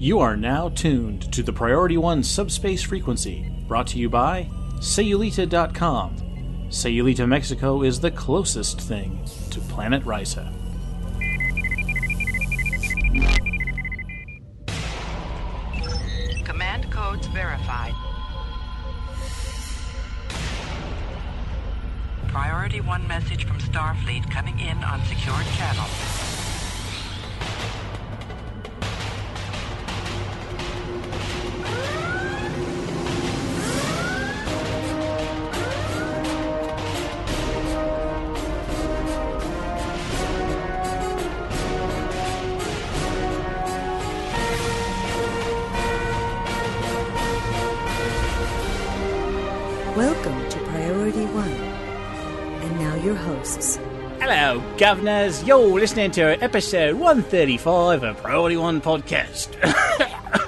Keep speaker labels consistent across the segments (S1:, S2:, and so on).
S1: You are now tuned to the Priority One subspace frequency, brought to you by Sayulita.com. Sayulita, Mexico is the closest thing to planet Risa.
S2: Command codes verified. Priority 1 message from Starfleet coming in on secured channel.
S3: Your hosts.
S1: Hello, governors. You're listening to episode 135 of Priority One Podcast.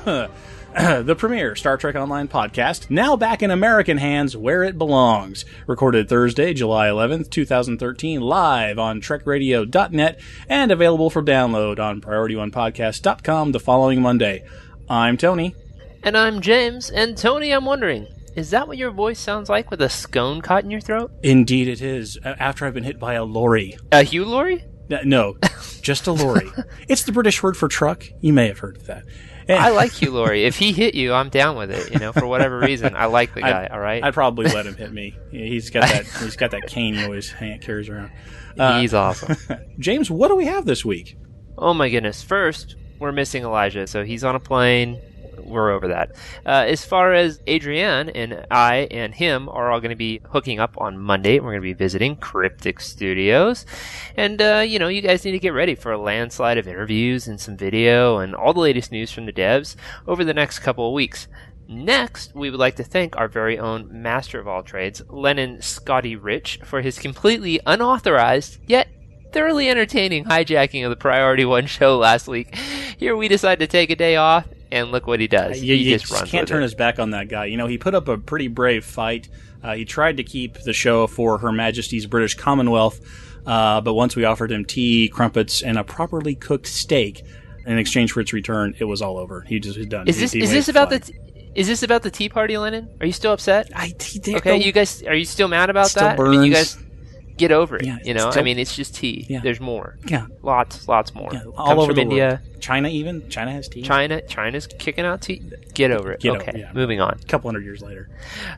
S1: the premier Star Trek Online podcast, now back in American hands where it belongs. Recorded Thursday, July 11th, 2013, live on TrekRadio.net and available for download on PriorityOnePodcast.com the following Monday. I'm Tony.
S4: And I'm James. And Tony, I'm wondering, is that what your voice sounds like with a scone caught in your throat?
S1: Indeed, it is. After I've been hit by a lorry.
S4: A Hugh?
S1: Uh, No, just a lorry. it's the British word for truck. You may have heard of that. Eh,
S4: I like Hugh Laurie. If he hit you, I'm down with it. You know, for whatever reason, I like the guy.
S1: I'd-
S4: all right,
S1: I'd probably let him hit me. He's got that. He's got that cane he always hang- carries around. Uh,
S4: he's awesome.
S1: James, what do we have this week?
S4: Oh my goodness! First, we're missing Elijah, so he's on a plane. We're over that. Uh, as far as Adrienne and I and him are all going to be hooking up on Monday, we're going to be visiting Cryptic Studios, and uh, you know, you guys need to get ready for a landslide of interviews and some video and all the latest news from the devs over the next couple of weeks. Next, we would like to thank our very own master of all trades, Lennon Scotty Rich, for his completely unauthorized yet thoroughly entertaining hijacking of the Priority One show last week. Here we decide to take a day off, and look what he does.
S1: You,
S4: he
S1: you
S4: just runs
S1: can't turn
S4: it.
S1: his back on that guy. You know, he put up a pretty brave fight. Uh, he tried to keep the show for Her Majesty's British Commonwealth, uh, but once we offered him tea, crumpets, and a properly cooked steak in exchange for its return, it was all over. He just was done.
S4: Is this is this about the t- is this about the Tea Party, Lennon? Are you still upset?
S1: I,
S4: Okay, you guys are you still mad about that? I mean, you guys get over it.
S1: Yeah,
S4: you know,
S1: still-
S4: I mean, it's just tea.
S1: Yeah.
S4: There's more.
S1: yeah,
S4: Lots, lots more.
S1: yeah,
S4: Comes
S1: all over
S4: from India,
S1: world. China even China has tea.
S4: China. China's kicking out tea. Get over it.
S1: Get over-
S4: okay,
S1: yeah.
S4: moving on.
S1: A couple hundred years later.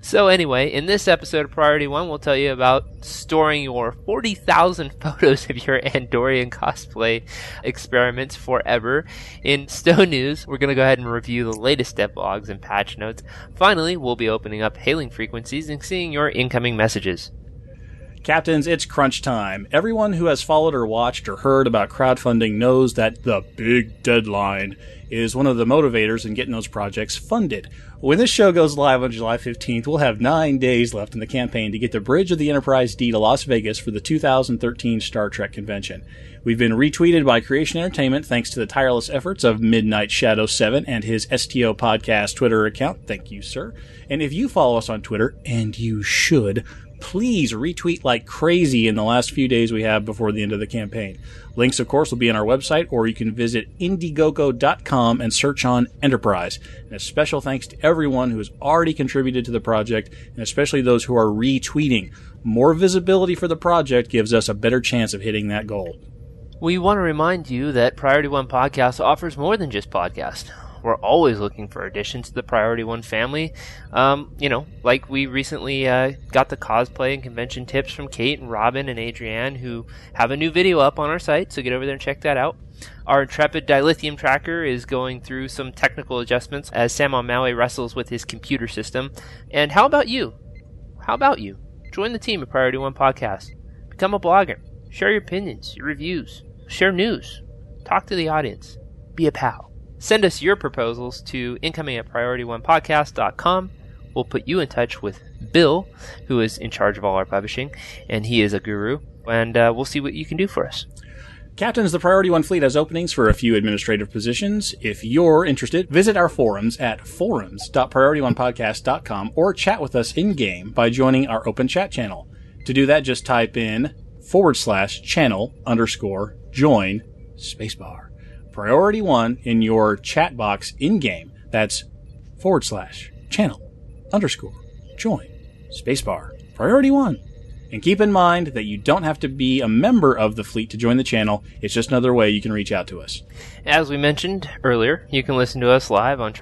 S4: So anyway, in this episode of Priority One, we'll tell you about storing your 40,000 photos of your Andorian cosplay experiments forever. In Stowe News, we're going to go ahead and review the latest dev logs and patch notes. Finally, we'll be opening up hailing frequencies and seeing your incoming messages.
S1: Captains, it's crunch time. Everyone who has followed or watched or heard about crowdfunding knows that the big deadline is one of the motivators in getting those projects funded. When this show goes live on July 15th, we'll have nine days left in the campaign to get the Bridge of the Enterprise D to Las Vegas for the 2013 Star Trek convention. We've been retweeted by Creation Entertainment thanks to the tireless efforts of Midnight Shadow 7 and his STO podcast Twitter account. Thank you, sir. And if you follow us on Twitter, and you should, please retweet like crazy in the last few days we have before the end of the campaign. Links, of course, will be on our website, or you can visit Indiegogo.com and search on Enterprise. And a special thanks to everyone who has already contributed to the project, and especially those who are retweeting. More visibility for the project gives us a better chance of hitting that goal.
S4: We want to remind you that Priority One Podcast offers more than just podcast. We're always looking for additions to the Priority One family. Um, you know, like we recently uh, got the cosplay and convention tips from Kate and Robin and Adrienne, who have a new video up on our site, so get over there and check that out. Our Intrepid dilithium tracker is going through some technical adjustments as Sam O'Malley wrestles with his computer system. And how about you? How about you? Join the team at Priority One Podcast. Become a blogger. Share your opinions, your reviews. Share news. Talk to the audience. Be a pal. Send us your proposals to incoming at priorityonepodcast.com. We'll put you in touch with Bill, who is in charge of all our publishing, and he is a guru. And uh, we'll see what you can do for us.
S1: Captains, the Priority One fleet has openings for a few administrative positions. If you're interested, visit our forums at forums.priorityonepodcast.com or chat with us in game by joining our open chat channel. To do that, just type in forward slash channel underscore join spacebar. Priority One in your chat box in game. That's forward slash channel underscore join spacebar Priority One. And keep in mind that you don't have to be a member of the fleet to join the channel. It's just another way you can reach out to us.
S4: As we mentioned earlier, you can listen to us live on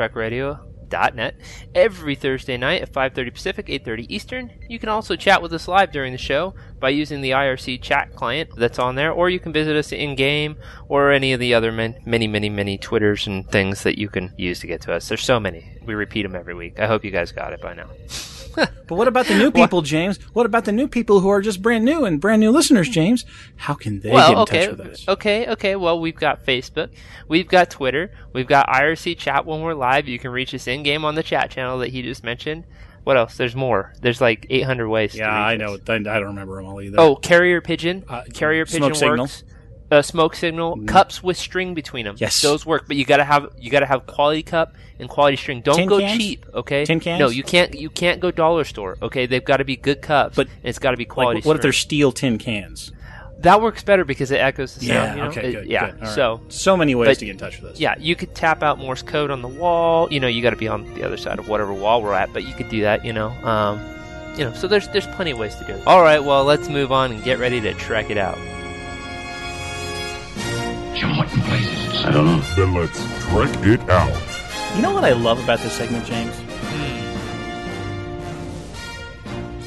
S4: TrekRadio.net every Thursday night at 5:30 Pacific, 8:30 Eastern. You can also chat with us live during the show by using the IRC chat client that's on there, or you can visit us in game or any of the other man- many, many, many Twitters and things that you can use to get to us. There's so many. We repeat them every week. I hope you guys got it by now.
S1: But what about the new people, James? What about the new people who are just brand new and brand new listeners, James? How can they
S4: well,
S1: get in
S4: okay,
S1: touch with us?
S4: okay, okay. Well, we've got Facebook, we've got Twitter, we've got IRC chat when we're live. You can reach us in game on the chat channel that he just mentioned. What else? There's more. There's like 800 ways.
S1: Yeah, I know. I I don't remember them all either.
S4: Oh, carrier pigeon.
S1: Uh,
S4: carrier
S1: smoke
S4: pigeon
S1: signal.
S4: Works. Uh, smoke signal. Cups with string between them.
S1: Yes.
S4: those work. But you gotta have you gotta have quality cup and quality string. Don't
S1: Tin
S4: go
S1: cans?
S4: cheap. Okay.
S1: Tin cans?
S4: No, you can't. You can't go dollar store. Okay, they've got to be good cups.
S1: But,
S4: and it's got to be
S1: like,
S4: quality.
S1: what if they're steel tin cans?
S4: that works better because it echoes the sound.
S1: Yeah.
S4: you know?
S1: okay.
S4: It- yeah.
S1: good. Right.
S4: So
S1: so many ways
S4: but-
S1: to get in touch with us.
S4: yeah, you could tap out Morse code on the wall. You know, you got to be on the other side of whatever wall we're at, but you could do that. You know, um, you know. So there's there's plenty of ways to do it. All right, well, let's move on and get ready to trek it out.
S5: Jim, what in places?
S6: I don't know.
S7: Then let's trek it out.
S1: You know what I love about this segment, James? Hmm.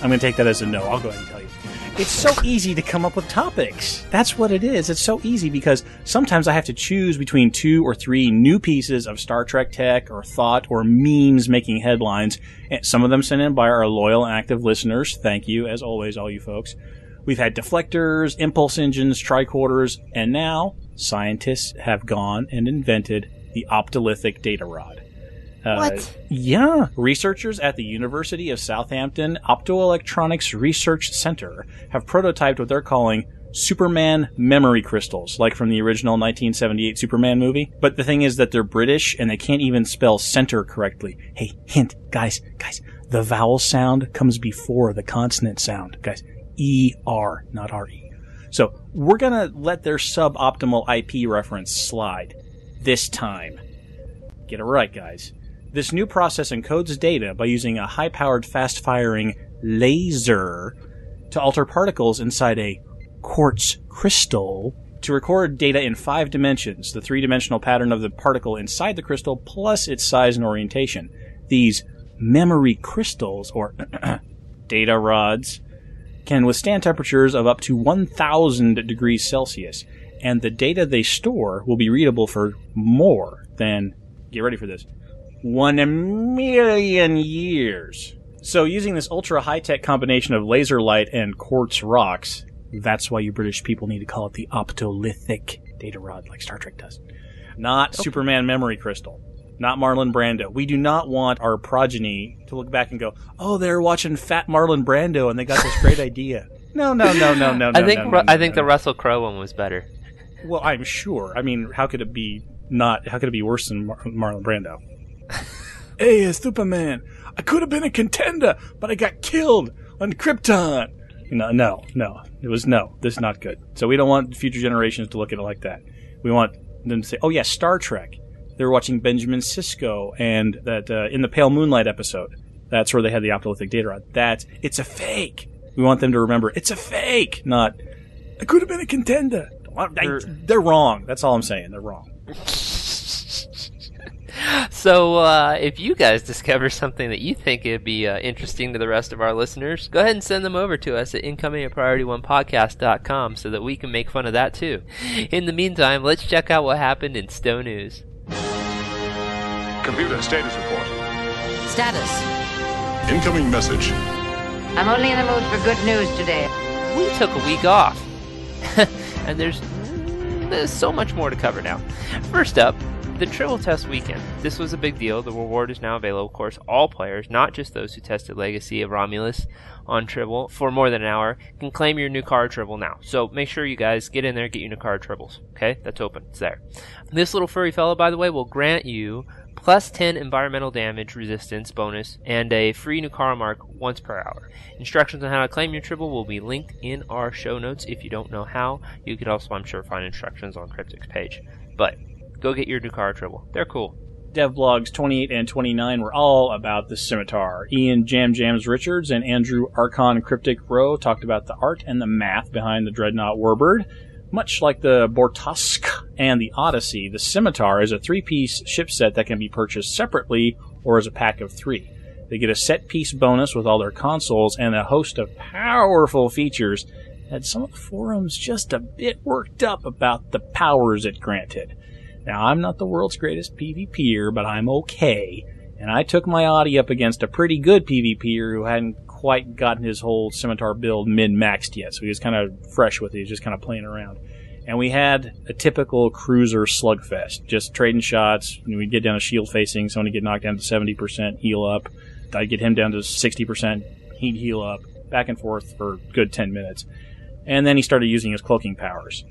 S1: I'm going to take that as a no. I'll go ahead and tell you. It's so easy to come up with topics. That's what it is. It's so easy because sometimes I have to choose between two or three new pieces of Star Trek tech or thought or memes making headlines. And some of them sent in by our loyal and active listeners. Thank you, as always, all you folks. We've had deflectors, impulse engines, tricorders, and now scientists have gone and invented the optolythic data rod. Uh,
S4: What?
S1: Yeah. Researchers at the University of Southampton Optoelectronics Research Center have prototyped what they're calling Superman memory crystals, like from the original 1978 Superman movie. But the thing is that they're British and they can't even spell center correctly. Hey, hint, guys, guys, the vowel sound comes before the consonant sound, guys. E R, not R E. So we're gonna let their suboptimal IP reference slide this time. Get it right, guys. This new process encodes data by using a high powered, fast firing laser to alter particles inside a quartz crystal to record data in five dimensions the three dimensional pattern of the particle inside the crystal plus its size and orientation. These memory crystals, or data rods, can withstand temperatures of up to 1000 degrees Celsius, and the data they store will be readable for more than, get ready for this, 1 million years. So, using this ultra high tech combination of laser light and quartz rocks, that's why you British people need to call it the optolythic data rod, like Star Trek does. Not Superman memory crystal. Not Marlon Brando. We do not want our progeny to look back and go, "Oh, they're watching Fat Marlon Brando and they got this great idea." No, no, no, no, no.
S4: I
S1: no,
S4: think
S1: no,
S4: Ru-
S1: no,
S4: I think
S1: no.
S4: the Russell Crowe one was better.
S1: Well, I'm sure. I mean, how could it be not? How could it be worse than Mar- Marlon Brando? hey, Superman. I could have been a contender, but I got killed on Krypton. Know, no, no. It was no. This is not good. So we don't want future generations to look at it like that. We want them to say, "Oh yeah, Star Trek." They were watching Benjamin Sisko and that uh, in the Pale Moonlight episode. That's where they had the optolythic data rod. That's it's a fake. We want them to remember it's a fake, not it could have been a contender. I- they're wrong. That's all I'm saying. They're wrong.
S4: So, uh, if you guys discover something that you think it'd be uh, interesting to the rest of our listeners, go ahead and send them over to us at incoming at priority1podcast.com so that we can make fun of that too. In the meantime, let's check out what happened in Stowe News.
S7: Computer status report.
S8: Status.
S7: Incoming message.
S8: I'm only in the mood for good news today.
S4: We took a week off, and there's there's so much more to cover now. First up, the Tribble Test Weekend. This was a big deal. The reward is now available, of course, all players, not just those who tested Legacy of Romulus on Tribble for more than an hour, can claim your new card Tribble now. So make sure you guys get in there, get your new card Tribbles. Okay, that's open. It's there. This little furry fellow, by the way, will grant you plus 10 environmental damage resistance bonus and a free Nukara mark once per hour. Instructions on how to claim your Tribble will be linked in our show notes if you don't know how. You could also, I'm sure, find instructions on Cryptic's page. But Go get your Nukara Tribble. They're cool.
S1: Devblogs 28 and 29 were all about the scimitar. Ian Jam Jams Richards and Andrew Archon Cryptic Row talked about the art and the math behind the Dreadnought Warbird. Much like the Bortasqu' and the Odyssey, the Scimitar is a three piece ship set that can be purchased separately or as a pack of three. They get a set piece bonus with all their consoles and a host of powerful features had some of the forums just a bit worked up about the powers it granted. Now, I'm not the world's greatest PvPer, but I'm okay. And I took my Audi up against a pretty good PvPer who hadn't quite gotten his whole scimitar build min-maxed yet, so he was kind of fresh with it. He was just kind of playing around. And we had a typical cruiser slugfest, just trading shots. Know, we'd get down to shield facing, someone would get knocked down to 70% heal up. I'd get him down to 60%, he'd heal up, back and forth for good 10 minutes. And then he started using his cloaking powers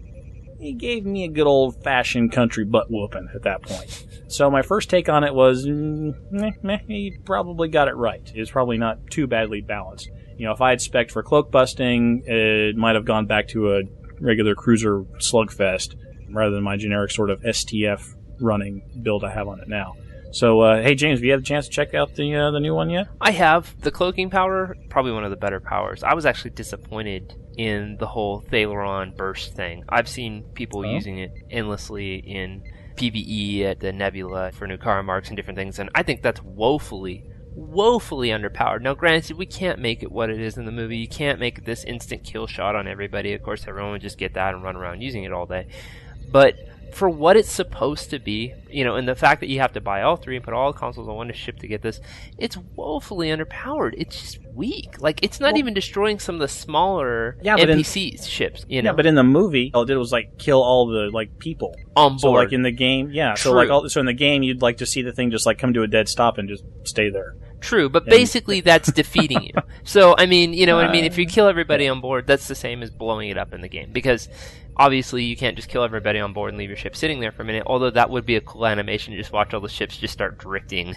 S1: he gave me a good old fashioned country butt whooping at that point. So my first take on it was, mm, meh, meh, he probably got it right. It was probably not too badly balanced. You know, if I had spec for cloak busting, it might have gone back to a regular cruiser slugfest rather than my generic sort of STF running build I have on it now. So, uh, hey James, have you had a chance to check out the uh, the new one yet?
S4: I have the cloaking power, probably one of the better powers. I was actually disappointed in the whole Thalaron burst thing. I've seen people
S1: Oh.
S4: using it endlessly in PVE at the Nebula for Nukara marks and different things, and I think that's woefully, woefully underpowered. Now, granted, we can't make it what it is in the movie. You can't make this instant kill shot on everybody. Of course, everyone would just get that and run around using it all day. But for what it's supposed to be, you know, and the fact that you have to buy all three and put all the consoles on one to ship to get this, it's woefully underpowered. It's just weak. Like it's not
S1: Well-
S4: even destroying some of the smaller
S1: Yeah, but in-
S4: NPCs ships. You know,
S1: Yeah, but in the movie, all it did was like kill all the like people.
S4: on board.
S1: So like in the game, yeah. So like all, so in the game, you'd like to see the thing just like come to a dead stop and just stay there.
S4: True, but basically that's defeating you. So I mean, you know what I mean?
S1: Uh,
S4: If you kill everybody on board, that's the same as blowing it up in the game because obviously you can't just kill everybody on board and leave your ship sitting there for a minute. Although that would be a cool animation, just watch all the ships just start drifting.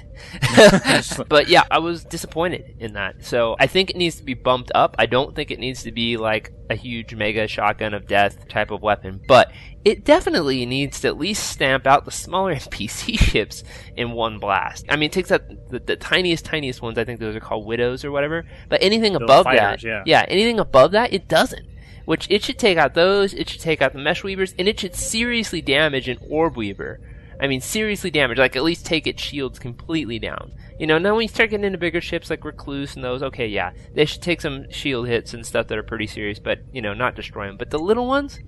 S4: but yeah, I was disappointed in that. So I think it needs to be bumped up. I don't think it needs to be like a huge mega shotgun of death type of weapon, but it definitely needs to at least stamp out the smaller NPC ships in one blast. I mean, it takes out the, the tiniest, tiniest ones. I think those are called widows or whatever. But anything
S1: Those
S4: above
S1: fighters,
S4: that,
S1: yeah.
S4: anything above that, it doesn't. Which it should take out those. It should take out the mesh weavers, and it should seriously damage an orb weaver. I mean, seriously damage. Like at least take its shields completely down. You know, now when you start getting into bigger ships like Recluse and those, okay, yeah, they should take some shield hits and stuff that are pretty serious, but you know, not destroy them. But the little ones,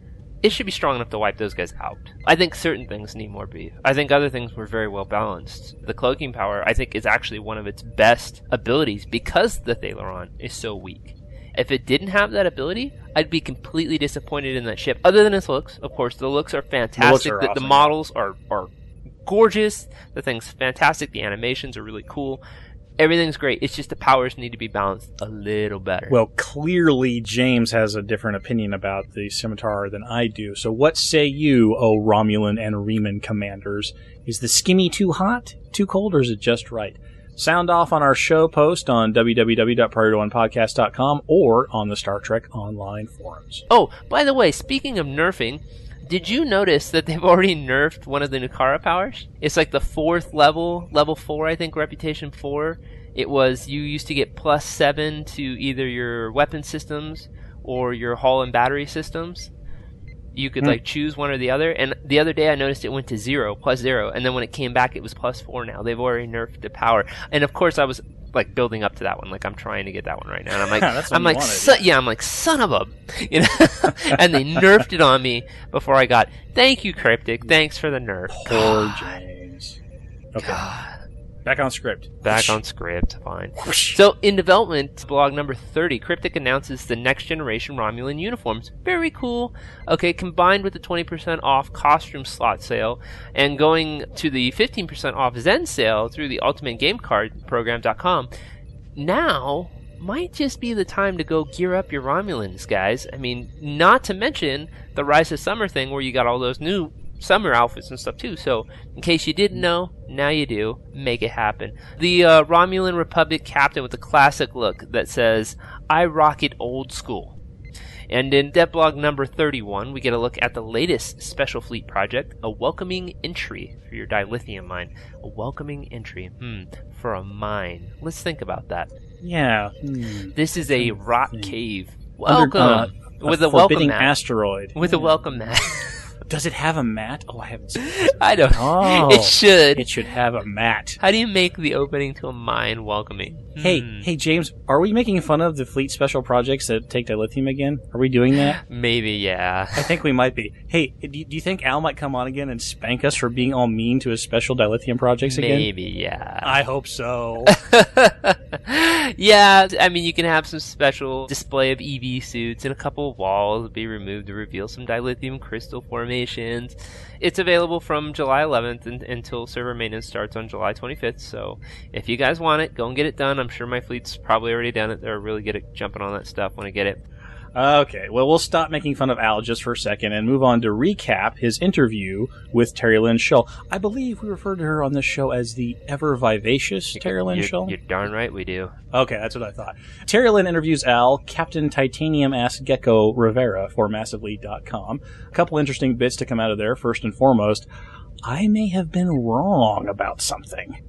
S4: it should be strong enough to wipe those guys out. I think certain things need more beef. I think other things were very well balanced. The cloaking power, I think, is actually one of its best abilities because the Thalaron is so weak. If it didn't have that ability, I'd be completely disappointed in that ship. Other than its looks, of course, the looks are fantastic.
S1: are
S4: the, the
S1: awesome, yeah.
S4: models are, are gorgeous. The thing's fantastic. The animations are really cool. Everything's great. It's just the powers need to be balanced a little better.
S1: Well, clearly James has a different opinion about the scimitar than I do. So what say you, O Romulan and Reman commanders? Is the skimmy too hot, too cold, or is it just right? Sound off on our show post on www.priority1podcast.com or on the Star Trek Online forums.
S4: Oh, by the way, speaking of nerfing, did you notice that they've already nerfed one of the Nukara powers? It's like the fourth level, level four, I think, reputation four. It was you used to get plus seven to either your weapon systems or your hull and battery systems. You could
S1: Hmm.
S4: like choose one or the other. And the other day I noticed it went to zero, plus zero, and then when it came back, it was plus four. Now they've already nerfed the power. And of course, I was like building up to that one. Like I'm trying to get that one right now. And I'm like, I'm like,
S1: wanted,
S4: "Son- yeah, I'm like, son of a, you know. and they nerfed it on me before I got. Thank you, cryptic. Thanks for the nerf.
S1: Poor James. Okay, back on script.
S4: Back on script. Fine. So, in development, blog number 30, Cryptic announces the next generation Romulan uniforms. Very cool. Okay, combined with the 20% off costume slot sale and going to the 15% off Zen sale through the Ultimate Game Card Program.com, now might just be the time to go gear up your Romulans, guys. I mean, not to mention the Rise of Summer thing where you got all those new summer outfits and stuff too. So, in case you didn't know, now you do. Make it happen. The uh, Romulan Republic captain with the classic look that says, I rock it old school. And in Devblog number 31, we get a look at the latest Special Fleet project, a welcoming entry for your dilithium mine. A welcoming entry, hmm, for a mine. Let's think about that.
S1: Yeah. hmm.
S4: This is a rock cave.
S1: Under-
S4: Welcome!
S1: uh,
S4: with a welcome mat.
S1: asteroid.
S4: with a welcome mat.
S1: Does it have a mat? Oh, I haven't seen it.
S4: I don't
S1: Oh.
S4: It should.
S1: It should have a mat.
S4: How do you make the opening to a mine welcoming?
S1: Hey,
S4: Hmm.
S1: hey, James, are we making fun of the fleet special projects that take dilithium again? Are we doing that?
S4: Maybe, yeah.
S1: I think we might be. Hey, do you, do you think Al might come on again and spank us for being all mean to his special dilithium projects again?
S4: Maybe, yeah.
S1: I hope so.
S4: yeah, I mean, you can have some special display of EV suits and a couple of walls be removed to reveal some dilithium crystal formations. It's available from July 11th and, until server maintenance starts on July 25th. So if you guys want it, go and get it done. I'm sure my fleet's probably already done it. They're really good at jumping on that stuff when I get it.
S1: Okay, well, we'll stop making fun of Al just for a second and move on to recap his interview with Terry Lynn Shull. I believe we referred to her on this show as the ever vivacious Terry Lynn
S4: You're,
S1: Shull.
S4: you're darn right we do.
S1: Okay, that's what I thought. Terry Lynn interviews Al, Captain Titanium Ass Gecko Rivera for Massively.com. A couple interesting bits to come out of there. First and foremost, I may have been wrong about something.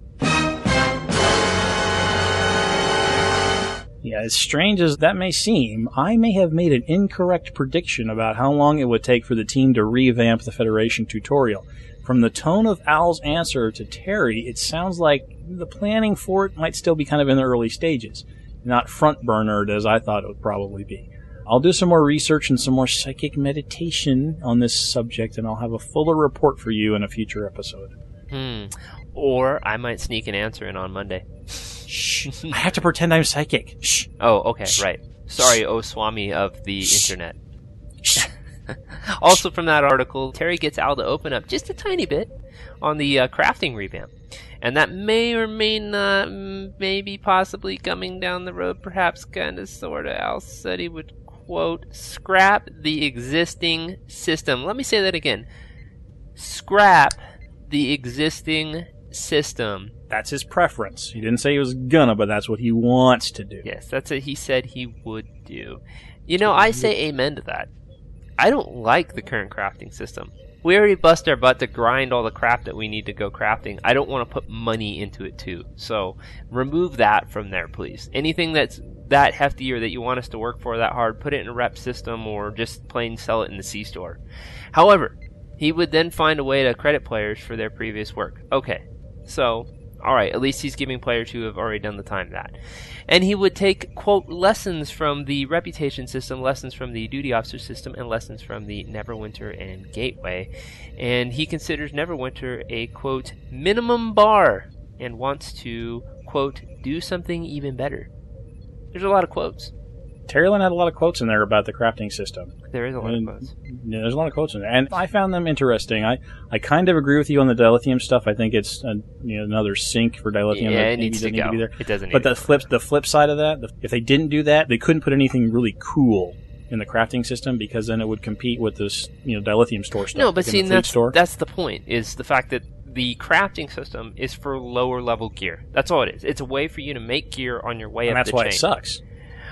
S1: Yeah, as strange as that may seem, I may have made an incorrect prediction about how long it would take for the team to revamp the Federation tutorial. From the tone of Al's answer to Terry, it sounds like the planning for it might still be kind of in the early stages, not front burnered as I thought it would probably be. I'll do some more research and some more psychic meditation on this subject, and I'll have a fuller report for you in a future episode.
S4: Hmm. Or I might sneak an answer in on Monday.
S1: Shh. I have to pretend I'm psychic. Shh.
S4: Oh, okay, right. Sorry, O Swami of the internet. also, from that article, Terry gets Al to open up just a tiny bit on the uh, crafting revamp. And that may or may not, maybe possibly coming down the road, perhaps kind of sort of. Al said he would, quote, scrap the existing system. Let me say that again. Scrap the existing system.
S1: That's his preference. He didn't say he was gonna, but that's what he wants to do.
S4: Yes, that's what he said he would do. You know, I say amen to that. I don't like the current crafting system. We already bust our butt to grind all the crap that we need to go crafting. I don't want to put money into it too. So remove that from there, please. Anything that's that hefty or that you want us to work for that hard, put it in a rep system or just plain sell it in the C store. However, he would then find a way to credit players for their previous work. Okay, so all right, at least he's giving players who have already done the time that. And he would take, quote, lessons from the reputation system, lessons from the duty officer system, and lessons from the Neverwinter and Gateway. And he considers Neverwinter a, quote, minimum bar and wants to, quote, do something even better. There's a lot of quotes.
S1: Terry Lynn had a lot of quotes in there about the crafting system.
S4: There is a lot
S1: And-
S4: of quotes.
S1: Yeah, there's a lot of quotes in there, and I found them interesting. I, I kind of agree with you on the dilithium stuff. I think it's a, you know, another sink for dilithium.
S4: Yeah,
S1: that
S4: it needs to
S1: doesn't need
S4: go.
S1: be there.
S4: It doesn't
S1: But the
S4: to go.
S1: flip the flip side of that, the- if they didn't do that, they couldn't put anything really cool in the crafting system because then it would compete with this you know dilithium store stuff.
S4: No, but
S1: like in
S4: see,
S1: the fleet
S4: that's
S1: store.
S4: that's the point. Is the fact that the crafting system is for lower level gear. That's all it is. It's a way for you to make gear on your way
S1: and
S4: up
S1: that's
S4: the
S1: why
S4: chain.
S1: it sucks.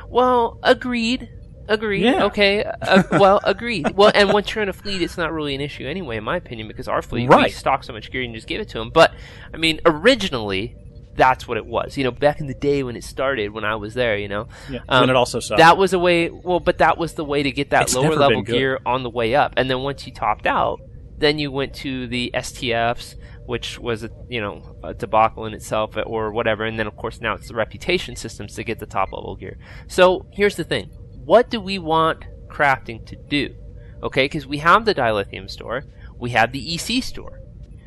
S4: Well, agreed. Agreed.
S1: Yeah.
S4: Okay. Uh, well, agreed. Well, and once you're in a fleet, it's not really an issue anyway, in my opinion, because our fleet we stock so much gear and just give it to them. But I mean, originally, that's what it was. You know, back in the day when it started, when I was there, you know,
S1: Yeah,
S4: Um,
S1: and it also sucks.
S4: that was a way. Well, but that was the way to get that
S1: It's
S4: lower level gear on the way up, and then once you topped out, then you went to the STFs, which was a, you know a debacle in itself, or whatever, and then of course now it's the reputation systems to get the top level gear. So here's the thing: what do we want crafting to do? Okay, because we have the dilithium store, we have the EC store.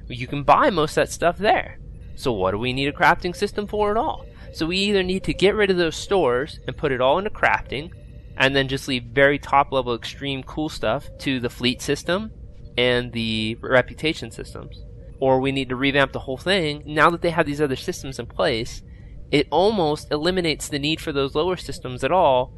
S4: You can buy most of that stuff there. So what do we need a crafting system for at all? So we either need to get rid of those stores and put it all into crafting, and then just leave very top level extreme cool stuff to the fleet system and the reputation systems. Or we need to revamp the whole thing. Now that they have these other systems in place, it almost eliminates the need for those lower systems at all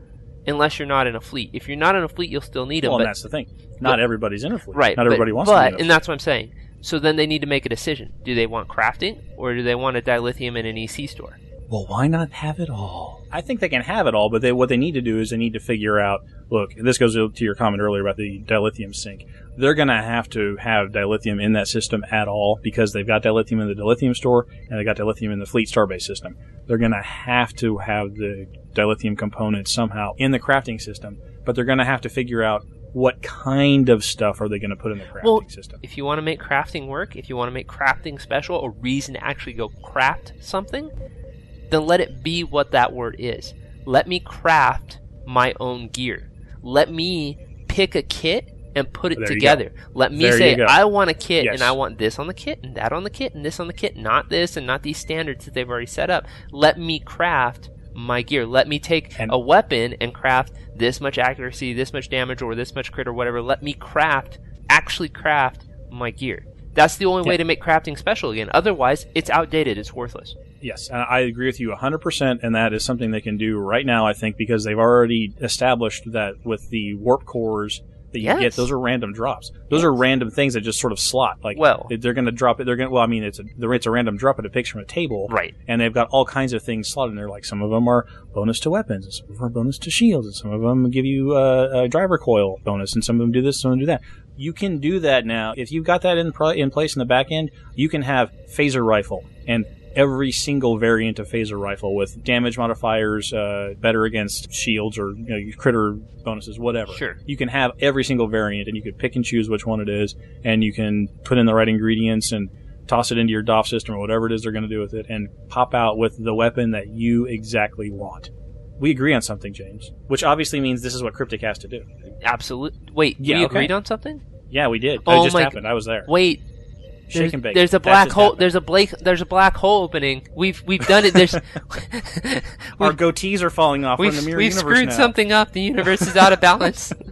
S4: unless you're not in a fleet. If you're not in a fleet, you'll still need them.
S1: well,
S4: but
S1: that's the thing. Not everybody's in a fleet.
S4: Right.
S1: Not
S4: but-
S1: everybody wants
S4: but,
S1: to be
S4: and that's what I'm saying. So then they need to make a decision. Do they want crafting or do they want a dilithium in an EC store?
S1: Well, why not have it all? I think they can have it all, but they, what they need to do is they need to figure out. Look, this goes to your comment earlier about the dilithium sink. They're going to have to have dilithium in that system at all because they've got dilithium in the dilithium store and they got dilithium in the Fleet Starbase system. They're going to have to have the dilithium components somehow in the crafting system, but they're going to have to figure out what kind of stuff are they going to put in the crafting
S4: Well,
S1: system.
S4: if you want to make crafting work, if you want to make crafting special, a reason to actually go craft something, then let it be what that word is. Let me craft my own gear. Let me pick a kit and put it
S1: There
S4: together. Let me
S1: There
S4: say. I want a kit
S1: Yes.
S4: and I want this on the kit and that on the kit and this on the kit, not this and not these standards that they've already set up. Let me craft my gear. Let me take
S1: And-
S4: a weapon and craft this much accuracy, this much damage, or this much crit or whatever. Let me craft, actually craft my gear. That's the only way to make crafting special again. Otherwise, it's outdated. It's worthless.
S1: Yes, and I agree with you 100%, and that is something they can do right now, I think, because they've already established that with the warp cores that you
S4: Yes.
S1: get, those are random drops. Those are random things that just sort of slot. Like,
S4: Well-
S1: they're going to drop it. They're going well, I mean, it's a, it's a random drop, but it picks from a table.
S4: Right.
S1: And they've got all kinds of things slotted in there. Like, some of them are bonus to weapons, and some of them are bonus to shields, and some of them give you uh, a driver coil bonus, and some of them do this, some of them do that. You can do that now. If you've got that in, pro- in place in the back end, you can have phaser rifle and every single variant of phaser rifle with damage modifiers uh, better against shields or you know, critter bonuses, whatever.
S4: Sure.
S1: You can have every single variant, and you can pick and choose which one it is, and you can put in the right ingredients and toss it into your DOF system or whatever it is they're going to do with it, and pop out with the weapon that you exactly want. We agree on something, James, which obviously means this is what Cryptic has to do.
S4: Absolutely. Wait,
S1: Yeah,
S4: we
S1: okay.
S4: agreed on something?
S1: Yeah, we did.
S4: Oh
S1: it just happened. I was there.
S4: Wait.
S1: Shake
S4: There's,
S1: and bake.
S4: there's a black hole.
S1: happened.
S4: There's a Blake. There's a black hole opening. We've we've done it. There's
S1: Our goatees are falling off.
S4: We've,
S1: the mirror
S4: we've
S1: universe
S4: screwed
S1: now.
S4: something up. The universe is out of balance.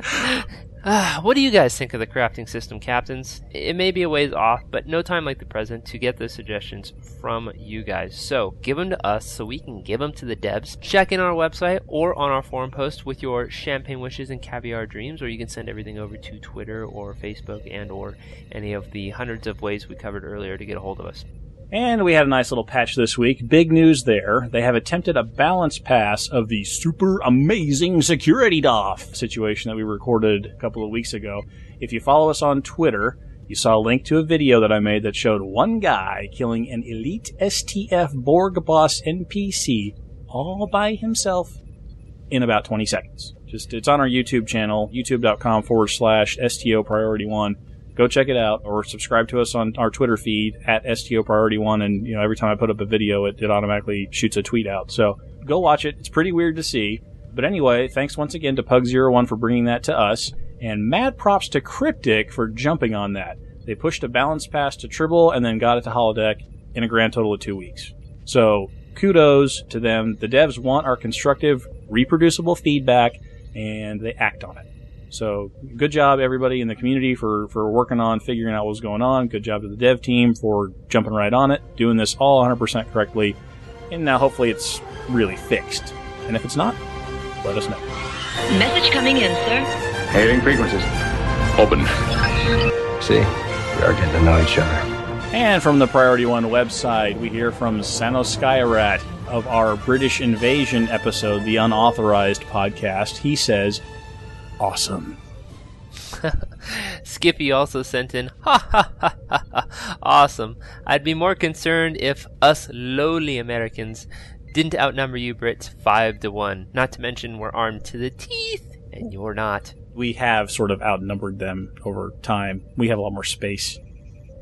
S4: Ah, what do you guys think of the crafting system, captains? It may be a ways off, but no time like the present to get those suggestions from you guys. So give them to us so we can give them to the devs. Check in our website or on our forum post with your champagne wishes and caviar dreams, or you can send everything over to Twitter or Facebook and or any of the hundreds of ways we covered earlier to get a hold of us.
S1: And we had a nice little patch this week. Big news there. They have attempted a balance pass of the super amazing security DOF situation that we recorded a couple of weeks ago. If you follow us on Twitter, you saw a link to a video that I made that showed one guy killing an elite STF Borg boss NPC all by himself in about 20 seconds. Just, it's on our YouTube channel, youtube.com forward slash STO priority one go check it out or subscribe to us on our Twitter feed at STO Priority One. And you know, every time I put up a video, it, it automatically shoots a tweet out. So go watch it. It's pretty weird to see. But anyway, thanks once again to Pug01 for bringing that to us. And mad props to Cryptic for jumping on that. They pushed a balance pass to Tribble and then got it to Holodeck in a grand total of two weeks. So kudos to them. The devs want our constructive, reproducible feedback and they act on it. So good job everybody in the community for, for working on figuring out what was going on. Good job to the dev team for jumping right on it, doing this all 100% correctly. And now hopefully it's really fixed. And if it's not, let us know.
S6: Message coming in, sir.
S5: Hailing frequencies. Open.
S9: See, we are getting to know each other.
S1: And from the Priority One website, we hear from Sano Skyrat of our British Invasion episode, the Unauthorized podcast. He says, Awesome.
S4: Skippy also sent in, ha ha ha ha ha, awesome. I'd be more concerned if us lowly Americans didn't outnumber you Brits five to one. Not to mention we're armed to the teeth, and you're not.
S1: We have sort of outnumbered them over time. We have a lot more space.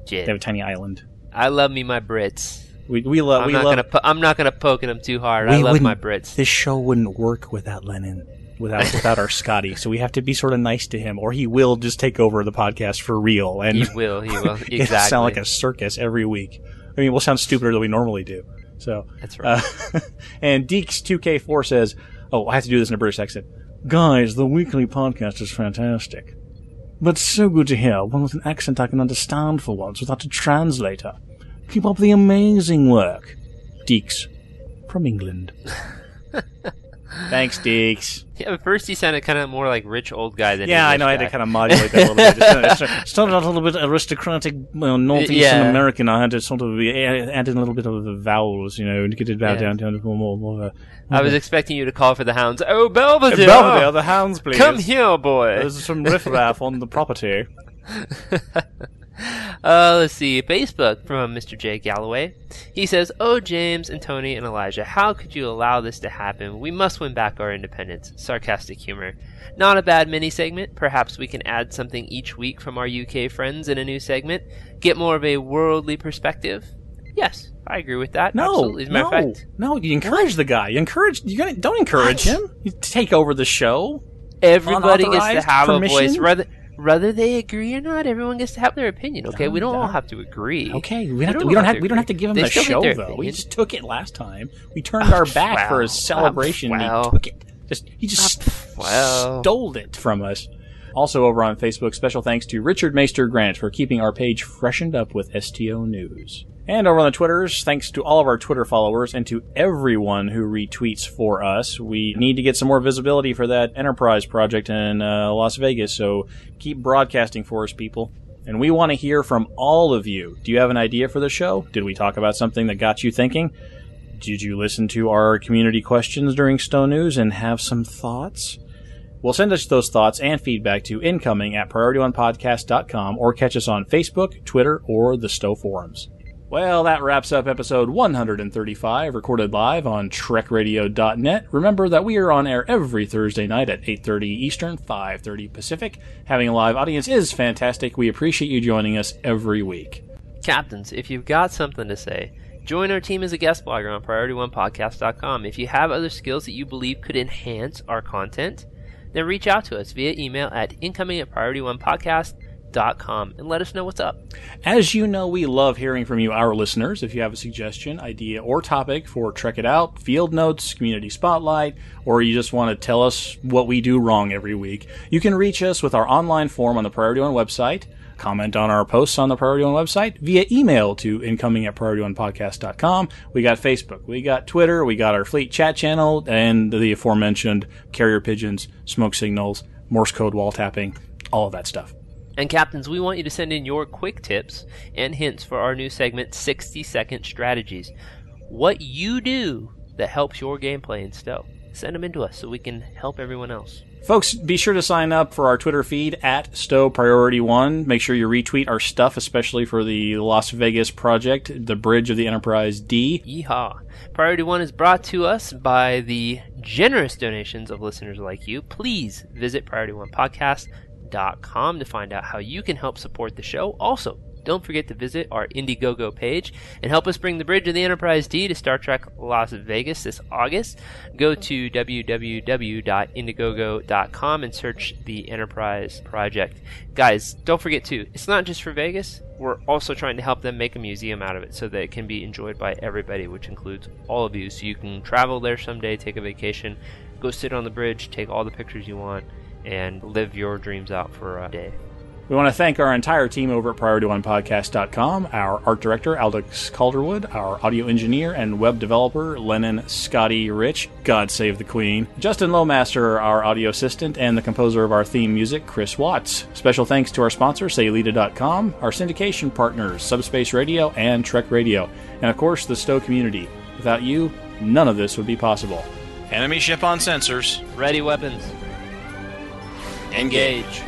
S1: They have a tiny island.
S4: I love me my Brits.
S1: We, we love.
S4: I'm
S1: we
S4: not
S1: love.
S4: gonna po- I'm not gonna poke at them too hard. I love my Brits.
S1: This show wouldn't work without Lennon, without without our Scotty. So we have to be sort of nice to him, or he will just take over the podcast for real. And
S4: He will. He will.
S1: it'll sound like a circus every week. I mean, we'll sound stupider than we normally do. So
S4: That's right.
S1: Uh, and Deeks2K4 says, "Oh, I have to do this in a British accent." Guys, the weekly podcast is fantastic, but so good to hear one with an accent I can understand for once without a translator. Keep up the amazing work, Deeks from England. Thanks, Deeks.
S4: Yeah, at first he sounded kind of more like rich old guy than
S1: Yeah, I
S4: English
S1: know. I had to kind of modulate that a little bit. Just started out a little bit aristocratic, well, northeastern
S4: Yeah.
S1: American. I had to sort of add in a little bit of the vowels, you know, to get it down
S4: Yeah.
S1: down to more more. more of a-
S4: I was expecting you to call for the hounds. Oh, Belvedere!
S1: Belvedere, the hounds, please.
S4: Come here, boy.
S1: There's some riffraff on the property.
S4: Uh, let's see. Facebook from Mr. J. Galloway. He says, Oh, James and Tony and Elijah, how could you allow this to happen? We must win back our independence. Sarcastic humor. Not a bad mini segment. Perhaps we can add something each week from our UK friends in a new segment. Get more of a worldly perspective. Yes, I agree with that.
S1: No,
S4: Absolutely. As a matter
S1: no,
S4: fact,
S1: no. You encourage the guy. You encourage. You gotta, don't encourage
S4: What?
S1: him. You take over the show.
S4: everybody gets to have a voice. Whether, whether they agree or not, everyone gets to have their opinion, okay? we don't all have to agree.
S1: Okay, we, have
S4: don't
S1: to, we don't
S4: have
S1: we don't have to give him
S4: They
S1: the show though. We just took it last time. We turned our back for a celebration.
S4: well.
S1: he took it. Just he just ah,
S4: well.
S1: stole it from us. Also over on Facebook, special thanks to Richard Meister Grant for keeping our page freshened up with STO news. And over on the Twitters, thanks to all of our Twitter followers and to everyone who retweets for us. We need to get some more visibility for that Enterprise project in uh, Las Vegas, so keep broadcasting for us, people. And we want to hear from all of you. Do you have an idea for the show? Did we talk about something that got you thinking? Did you listen to our community questions during Stowe News and have some thoughts? Well, send us those thoughts and feedback to incoming at priorityonepodcast.com or catch us on Facebook, Twitter, or the Stowe forums. Well, that wraps up episode 135, recorded live on TrekRadio.net. Remember that we are on air every Thursday night at 8.30 Eastern, 5.30 Pacific. Having a live audience is fantastic. We appreciate you joining us every week.
S4: Captains, if you've got something to say, join our team as a guest blogger on PriorityOnePodcast.com. If you have other skills that you believe could enhance our content, then reach out to us via email at incoming at PriorityOnePodcast.com and let us know what's up.
S1: As you know, we love hearing from you, our listeners. If you have a suggestion, idea, or topic for Trek It Out, Field Notes, Community Spotlight, or you just want to tell us what we do wrong every week, you can reach us with our online form on the Priority One website, comment on our posts on the Priority One website, via email to incoming at PriorityOnePodcast.com. We got Facebook, we got Twitter, we got our Fleet chat channel, and the aforementioned carrier pigeons, smoke signals, Morse code wall tapping, all of that stuff.
S4: And captains, we want you to send in your quick tips and hints for our new segment 60 Second Strategies. What you do that helps your gameplay in Stowe. Send them in to us so we can help everyone else.
S1: Folks, be sure to sign up for our Twitter feed at Stowe Priority One. Make sure you retweet our stuff, especially for the Las Vegas project, the Bridge of the Enterprise D.
S4: Yeehaw. Priority One is brought to us by the generous donations of listeners like you. Please visit PriorityOnePodcast.com to find out how you can help support the show. Also, don't forget to visit our Indiegogo page and help us bring the Bridge of the Enterprise D to Star Trek Las Vegas this August. Go to www.indiegogo.com and search the Enterprise Project. Guys, don't forget too, it's not just for Vegas. We're also trying to help them make a museum out of it so that it can be enjoyed by everybody, which includes all of you. So you can travel there someday, take a vacation, go sit on the bridge, take all the pictures you want, and live your dreams out for a day.
S1: We want to thank our entire team over at PriorityOnePodcast.com, our art director, Alex Calderwood, our audio engineer and web developer, Lennon Scotty Rich, God save the Queen, Justin Lowmaster, our audio assistant, and the composer of our theme music, Chris Watts. Special thanks to our sponsor, Sayulita.com, our syndication partners, Subspace Radio and Trek Radio, and of course, the Stowe community. Without you, none of this would be possible. Enemy ship on sensors.
S4: Ready weapons. Engage.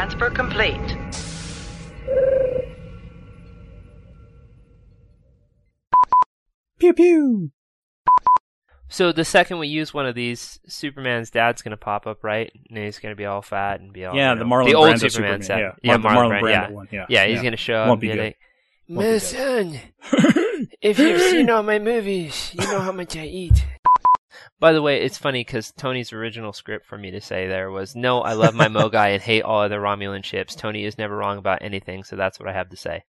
S2: Transfer complete.
S1: Pew pew!
S4: So the second we use one of these, Superman's dad's gonna pop up, right? And he's gonna be all fat and be all
S1: Yeah,
S4: you
S1: the
S4: know,
S1: Marlon
S4: the old
S1: Brando
S4: Superman,
S1: Superman,
S4: set.
S1: yeah.
S4: yeah,
S1: Mar-
S4: Marlon,
S1: Marlon
S4: Brando,
S1: Brando
S4: yeah.
S1: one, yeah.
S4: yeah, he's
S1: Yeah.
S4: gonna show up
S1: Won't
S4: and
S1: be
S4: be
S1: good.
S4: like,
S1: Won't
S4: "My son, if you've seen all my movies, you know how much I eat." By the way, it's funny because Tony's original script for me to say there was, "No, I love my Mogai and hate all other Romulan ships. Tony is never wrong about anything, so that's what I have to say."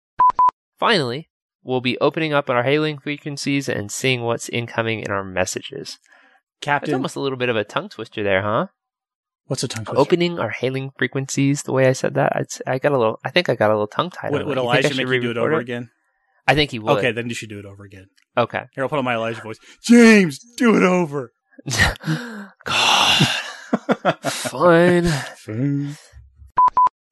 S4: Finally, we'll be opening up our hailing frequencies and seeing what's incoming in our messages. That's
S1: Captain,
S4: almost a little bit of a tongue twister there, huh?
S1: what's a tongue twister?
S4: Opening our hailing frequencies. The way I said that, I'd, I got a little. I think I got a little tongue tied.
S1: Would, would
S4: that. You think I
S1: Elijah make you do it over again?
S4: I think he would.
S1: Okay, then you should do it over again.
S4: Okay.
S1: Here, I'll put on my Elijah voice. James, do it over.
S4: God. Fine.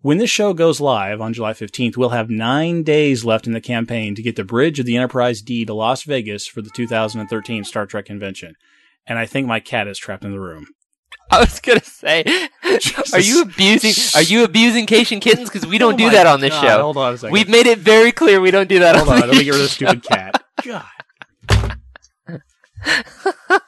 S1: When this show goes live on July 15th, we'll have nine days left in the campaign to get the bridge of the Enterprise D to Las Vegas for the 2013 Star Trek convention. And I think my cat is trapped in the room.
S4: I was gonna say, are you abusing? Are you abusing Caitian kittens? Because we don't
S1: Oh
S4: do that on this
S1: God,
S4: show.
S1: Hold on a second.
S4: We've made it very clear we don't do that.
S1: hold
S4: on
S1: on.
S4: this
S1: Let me get rid of the stupid cat. God.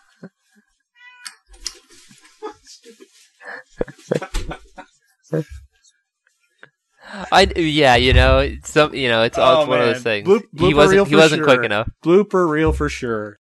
S4: I yeah, you know, some you know, it's, all
S1: Oh,
S4: it's one of those things.
S1: Bloop-
S4: he wasn't he wasn't
S1: sure.
S4: quick enough.
S1: Blooper reel for sure.